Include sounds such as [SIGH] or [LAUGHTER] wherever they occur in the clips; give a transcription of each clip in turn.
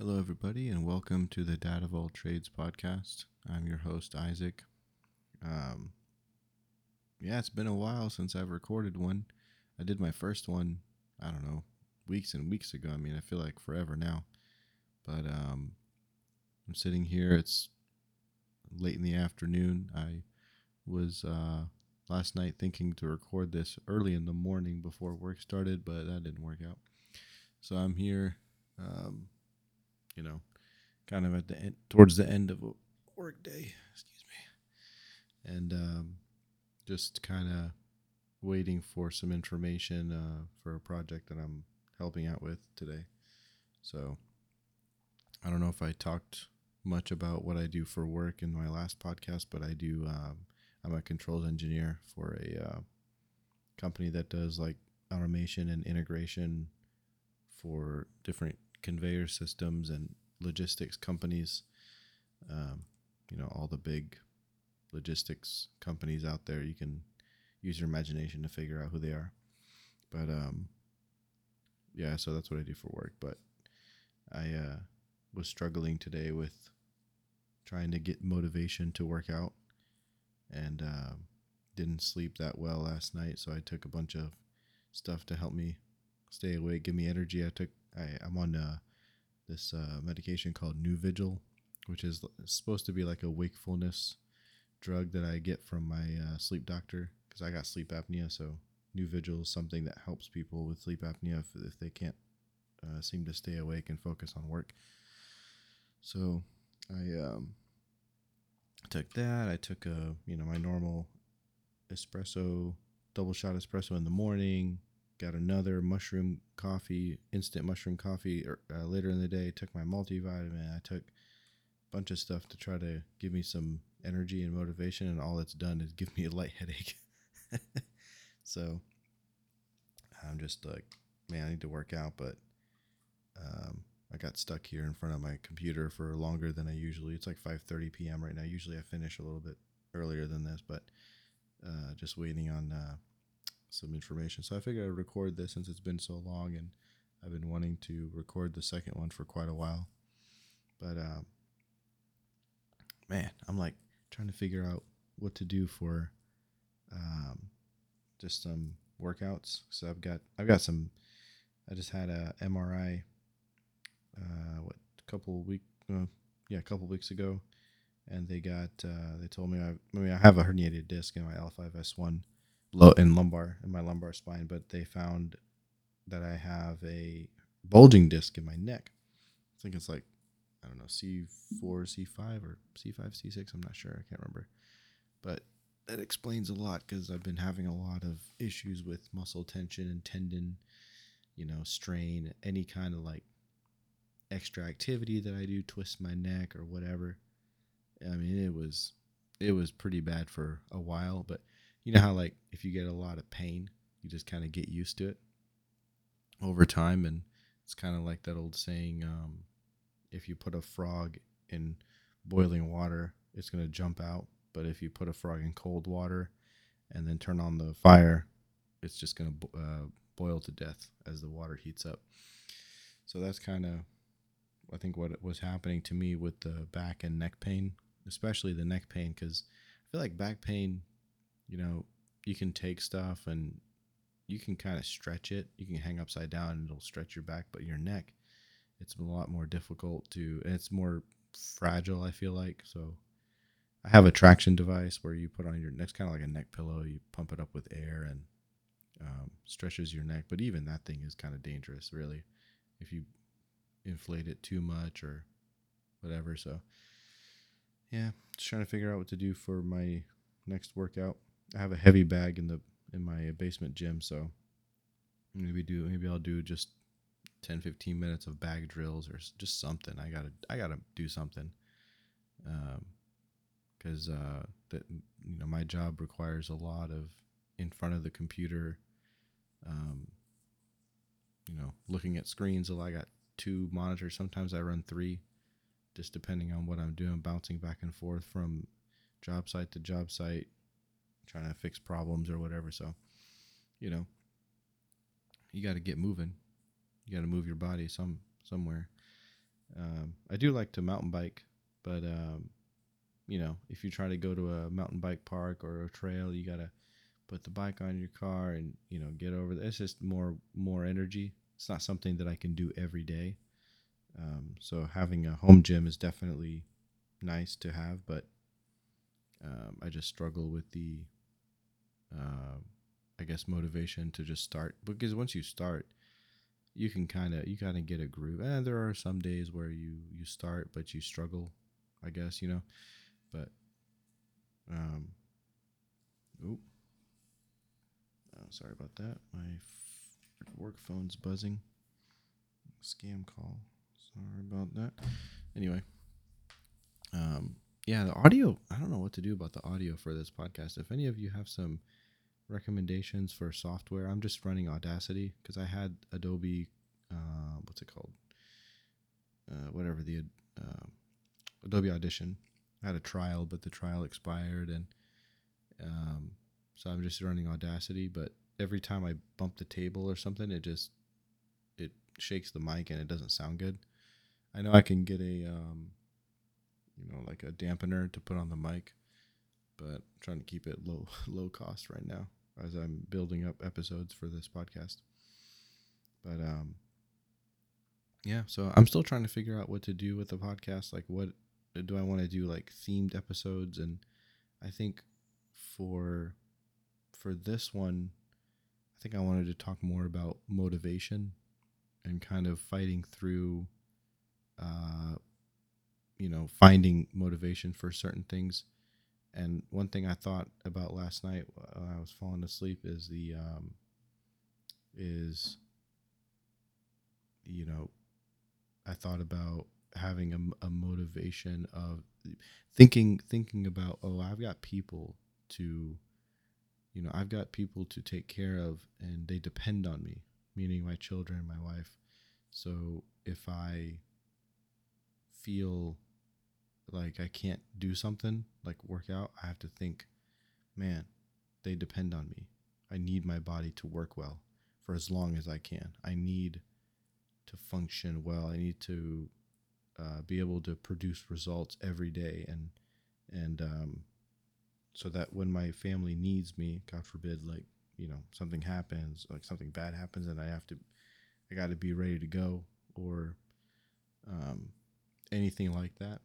Hello, everybody, and welcome to the Dad of All Trades podcast. I'm your host, Isaac. Um, yeah, it's been a while since I've recorded one. I did my first one, I don't know, weeks and weeks ago. I mean, I feel like forever now. But um, I'm sitting here. It's late in the afternoon. I was uh, last night thinking to record this early in the morning before work started, but that didn't work out. So I'm here. Um, you know, kind of at the end, towards the end of a work day. Excuse me, and um, just kind of waiting for some information uh, for a project that I'm helping out with today. So I don't know if I talked much about what I do for work in my last podcast, but I do. Um, I'm a controls engineer for a uh, company that does like automation and integration for different conveyor systems and logistics companies. Um, you know, all the big logistics companies out there. You can use your imagination to figure out who they are. But um, yeah, so that's what I do for work. But I uh, was struggling today with trying to get motivation to work out, and uh, didn't sleep that well last night. So I took a bunch of stuff to help me stay awake, give me energy. I took I, I'm on uh, this uh, medication called Nuvigil, which is supposed to be like a wakefulness drug that I get from my uh, sleep doctor because I got sleep apnea. So Nuvigil is something that helps people with sleep apnea if, if they can't uh, seem to stay awake and focus on work. So I um, took that. I took a you know my normal espresso double shot espresso in the morning got another mushroom coffee, instant mushroom coffee er, uh, later in the day. Took my multivitamin. I took a bunch of stuff to try to give me some energy and motivation, and all it's done is give me a light [LAUGHS] headache. so I'm just like, man, I need to work out, but um, I got stuck here in front of my computer for longer than I usually. It's like 5:30 p.m. right now. Usually I finish a little bit earlier than this, but uh, just waiting on uh, some information. So I figured I'd record this since it's been so long and I've been wanting to record the second one for quite a while. But um, man, I'm like trying to figure out what to do for um, just some workouts. So I've got I've got some. I just had a MRI. Uh, what a couple week uh, yeah a couple weeks ago, and they got uh, they told me I I mean I have a herniated disc in my L5S1 low in lumbar in my lumbar spine, but they found that I have a bulging disc in my neck. I think it's like I don't know C four, C five, or C five, C six. I'm not sure. I can't remember, but that explains a lot because I've been having a lot of issues with muscle tension and tendon, you know, strain, any kind of like extra activity that I do, twist my neck or whatever. I mean, it was it was pretty bad for a while, but you know how like if you get a lot of pain, you just kind of get used to it over time, and it's kind of like that old saying: um, if you put a frog in boiling water, it's gonna jump out, but if you put a frog in cold water and then turn on the fire, it's just gonna uh, boil to death as the water heats up. So that's kind of I think what was happening to me with the back and neck pain, especially the neck pain, because I feel like back pain you know, you can take stuff and you can kind of stretch it. You can hang upside down and it'll stretch your back, but your neck, it's a lot more difficult to, and it's more fragile, I feel like. So I have a traction device where you put on your neck, kind of like a neck pillow. You pump it up with air and um, stretches your neck. But even that thing is kind of dangerous, really, if you inflate it too much or whatever. So yeah, just trying to figure out what to do for my next workout. I have a heavy bag in the in my basement gym, so maybe do maybe I'll do just 10 15 minutes of bag drills or just something. I got to I got to do something. Um cuz uh that you know my job requires a lot of in front of the computer um you know, looking at screens. I got two monitors. Sometimes I run three, just depending on what I'm doing, bouncing back and forth from job site to job site, trying to fix problems or whatever. So, you know, you got to get moving. You got to move your body some somewhere. Um, I do like to mountain bike, but um, you know, if you try to go to a mountain bike park or a trail, you gotta put the bike on your car and you know get over there. It's just more more energy. It's not something that I can do every day. Um, so having a home gym is definitely nice to have, but um, I just struggle with the, uh, I guess, motivation to just start because once you start, you can kind of you kind of get a groove. And there are some days where you you start but you struggle, I guess you know, but um, oh, sorry about that. My f- work phone's buzzing. Scam call. Sorry about that. Anyway, um, yeah, the audio. I don't know what to do about the audio for this podcast. If any of you have some recommendations for software, I'm just running Audacity because I had Adobe. Uh, what's it called? Uh, whatever the uh, Adobe Audition. I had a trial, but the trial expired, and um, so I'm just running Audacity. But every time I bump the table or something, it just it shakes the mic and it doesn't sound good. I know I can get a um, you know like a dampener to put on the mic, but I'm trying to keep it low [LAUGHS] low cost right now as I'm building up episodes for this podcast. But um, yeah, so I'm still trying to figure out what to do with the podcast. Like, what do I want to do? Like themed episodes, and I think for for this one, I think I wanted to talk more about motivation and kind of fighting through, uh, you know, finding motivation for certain things. And one thing I thought about last night while I was falling asleep is the um, is you know I thought about having a, a motivation of thinking thinking about oh I've got people to you know I've got people to take care of and they depend on me meaning my children my wife so if I feel like I can't do something like work out I have to think man they depend on me. I need my body to work well for as long as I can. I need to function well. I need to uh, be able to produce results every day. And and um, so that when my family needs me god forbid like you know something happens like something bad happens and i have to i got to be ready to go or um, anything like that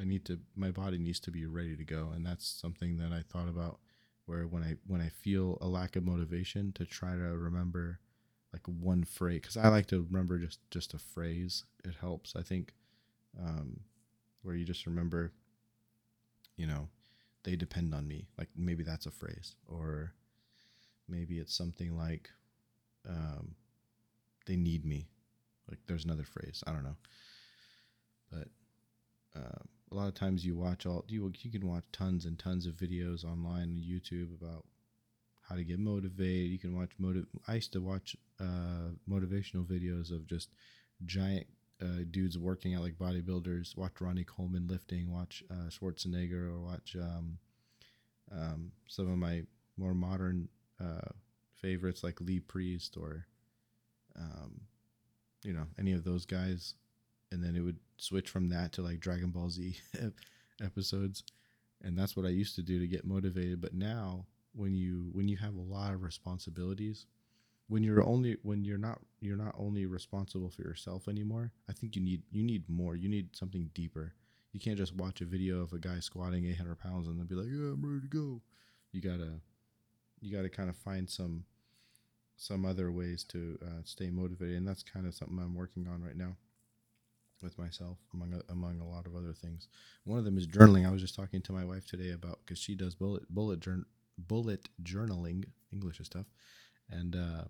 i need to my body needs to be ready to go and that's something that i thought about where when i when i feel a lack of motivation to try to remember like one phrase because i like to remember just just a phrase it helps i think um, where you just remember, you know, they depend on me. Like maybe that's a phrase, or maybe it's something like, um, they need me. Like there's another phrase. I don't know, lot of times you watch all you you can watch tons and tons of videos online on YouTube about how to get motivated. You can watch motive. I used to watch uh, motivational videos of just giant uh, dudes working out like bodybuilders. Watch Ronnie Coleman lifting. Watch uh, Schwarzenegger or watch um, um, some of my more modern uh, favorites like Lee Priest or um, you know any of those guys, and then it would switch from that to like Dragon Ball Z [LAUGHS] episodes, and that's what I used to do to get motivated. But now when you when you have a lot of responsibilities when you're only when you're not you're not only responsible for yourself anymore i think you need you need more. You need something deeper. You can't just watch a video of a guy squatting 800 pounds and then be like yeah i'm ready to go. You gotta you gotta kind of find some some other ways to uh, stay motivated. And that's kind of something i'm working on right now with myself among among a lot of other things one of them is journaling i was just talking to my wife today about because she does bullet bullet journal bullet journaling english is tough and uh,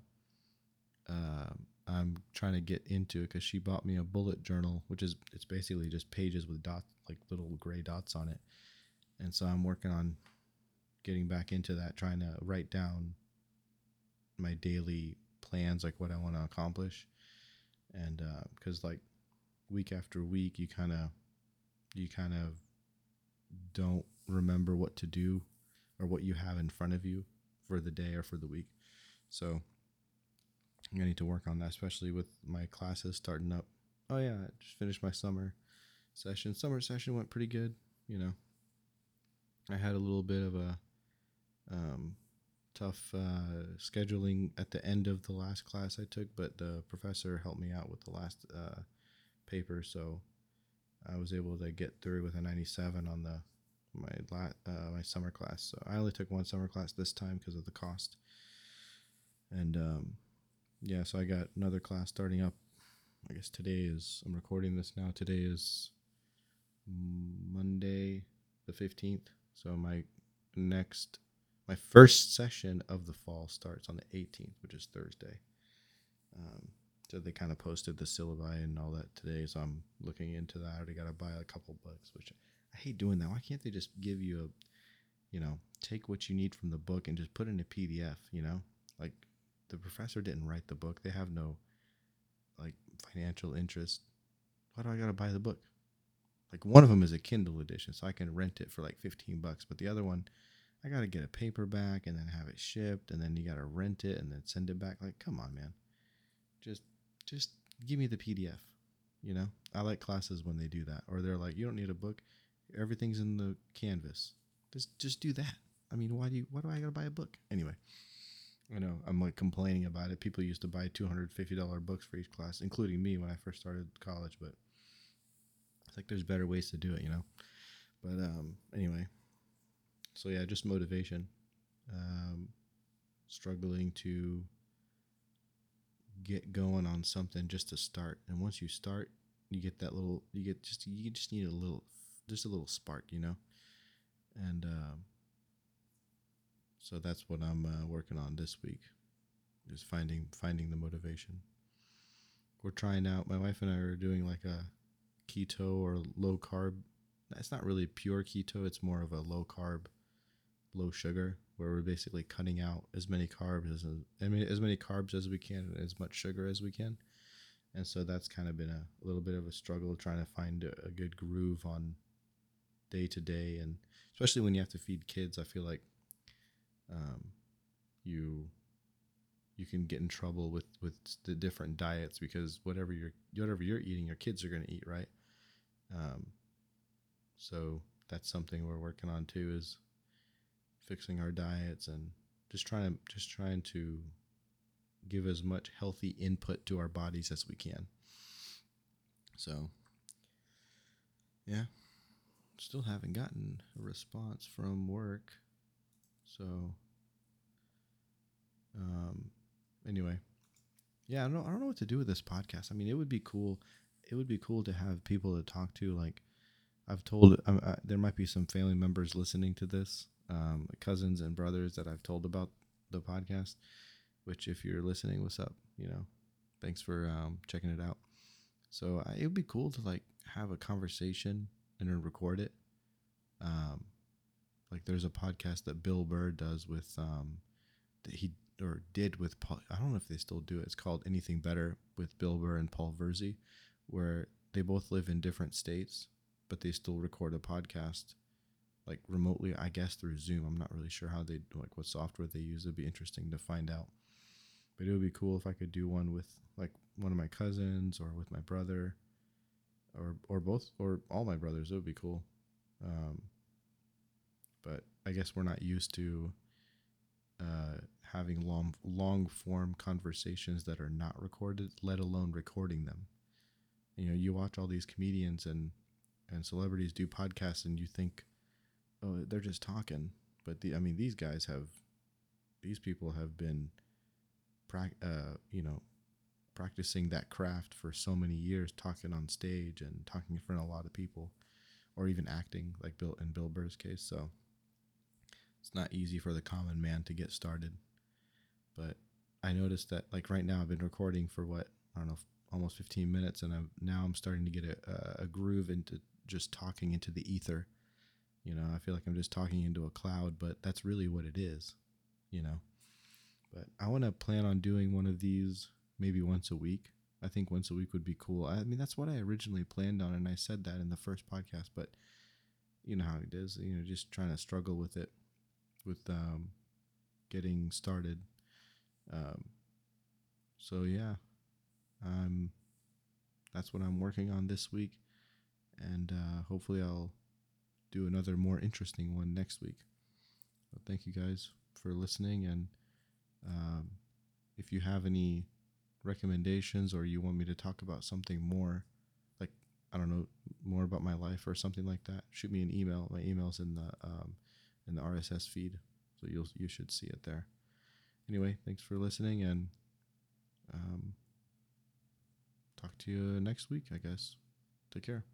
uh, I'm trying to get into it because she bought me a bullet journal, which is it's basically just pages with dots, like little gray dots on it. And so I'm working on getting back into that, trying to write down my daily plans, like what I want to accomplish. And because uh, like week after week, you kind of you kind of don't remember what to do or what you have in front of you for the day or for the week. So I need to work on that, especially with my classes starting up. oh yeah, I just finished my summer session. Summer session went pretty good. You know, I had a little bit of a um, tough uh, scheduling at the end of the last class I took, but the professor helped me out with the last uh, paper, so I was able to get through with a 97 on the my la- uh, my summer class. So I only took one summer class this time because of the cost, and um, yeah, so I got another class starting up. I guess today is I'm recording this now. Today is Monday, the 15th. So my next my first session of the fall starts on the 18th, which is Thursday. So they kind of posted the syllabi and all that today, so I'm looking into that. I already got to buy a couple books, which I hate doing that. Why can't they just give you a, you know, take what you need from the book and just put it in a PDF? You know, like the professor didn't write the book; they have no like financial interest. Why do I got to buy the book? Like one of them is a Kindle edition, so I can rent it for like 15 bucks, but the other one I got to get a paperback and then have it shipped and then you got to rent it and then send it back. Like, come on, man. Just just give me the PDF, you know? I like classes when they do that or they're like, you don't need a book. Everything's in the canvas. Just just do that. I mean, why do you why do I got to buy a book? Anyway, I know I'm like complaining about it. People used to buy $250 books for each class, including me when I first started college, but it's like there's better ways to do it, you know? But um anyway, so yeah, just motivation. Um, struggling to get going on something just to start, and once you start, you get that little. You get just you just need a little, just a little spark, you know. And um, so that's what I'm uh, working on this week, is finding finding the motivation. We're trying out. My wife and I are doing like a keto or low carb. It's not really pure keto. It's more of a low carb low sugar, where we're basically cutting out as many carbs as I mean as many carbs as we can, and as much sugar as we can. And so that's kind of been a, a little bit of a struggle trying to find a, a good groove on day to day, and especially when you have to feed kids, I feel like um, you you can get in trouble with with the different diets because whatever you're whatever you're eating, your kids are going to eat, right? Um, so that's something we're working on too. Is fixing our diets and just trying to just trying to give as much healthy input to our bodies as we can. So, yeah, still haven't gotten a response from work. So, um, anyway, yeah, I don't know, I don't know what to do with this podcast. I mean, it would be cool. It would be cool to have people to talk to. Like, I've told, uh, there might be some family members listening to this um, cousins and brothers that I've told about the podcast. Which, if you're listening, what's up? You know, thanks for um, checking it out. So uh, it would be cool to like have a conversation and then record it. Um, like there's a podcast that Bill Burr does with um, that he or did with Paul. I don't know if they still do it. It's called Anything Better with Bill Burr and Paul Virzi, where they both live in different states, but they still record a podcast like remotely, I guess through Zoom. I'm not really sure how they like what software they use. It'd be interesting to find out. But it would be cool if I could do one with like one of my cousins or with my brother, or or both or all my brothers. It would be cool. Um, but I guess we're not used to uh, having long long form conversations that are not recorded, let alone recording them. You know, you watch all these comedians and and celebrities do podcasts, and you think oh, they're just talking. But the, I mean, these guys have, these people have been, uh, you know, practicing that craft for so many years, talking on stage and talking in front of a lot of people, or even acting, like Bill in Bill Burr's case. So it's not easy for the common man to get started. But I noticed that, like right now, I've been recording for what I don't know, almost 15 minutes, and I'm now I'm starting to get a, a groove into just talking into the ether you know, I feel like I'm just talking into a cloud, but that's really what it is, you know. But I want to plan on doing one of these maybe once a week. I think once a week would be cool. I mean, that's what I originally planned on, and I said that in the first podcast, but you know how it is, you know, just trying to struggle with it, with um, getting started. Um, so yeah, I'm that's what I'm working on this week, and uh, hopefully I'll do another more interesting one next week. But thank you guys for listening, and um, if you have any recommendations or you want me to talk about something more, like I don't know, more about my life or something like that, shoot me an email. My email's in the um, in the RSS feed, so you'll you should see it there. Anyway, thanks for listening, and um, talk to you next week. I guess. Take care.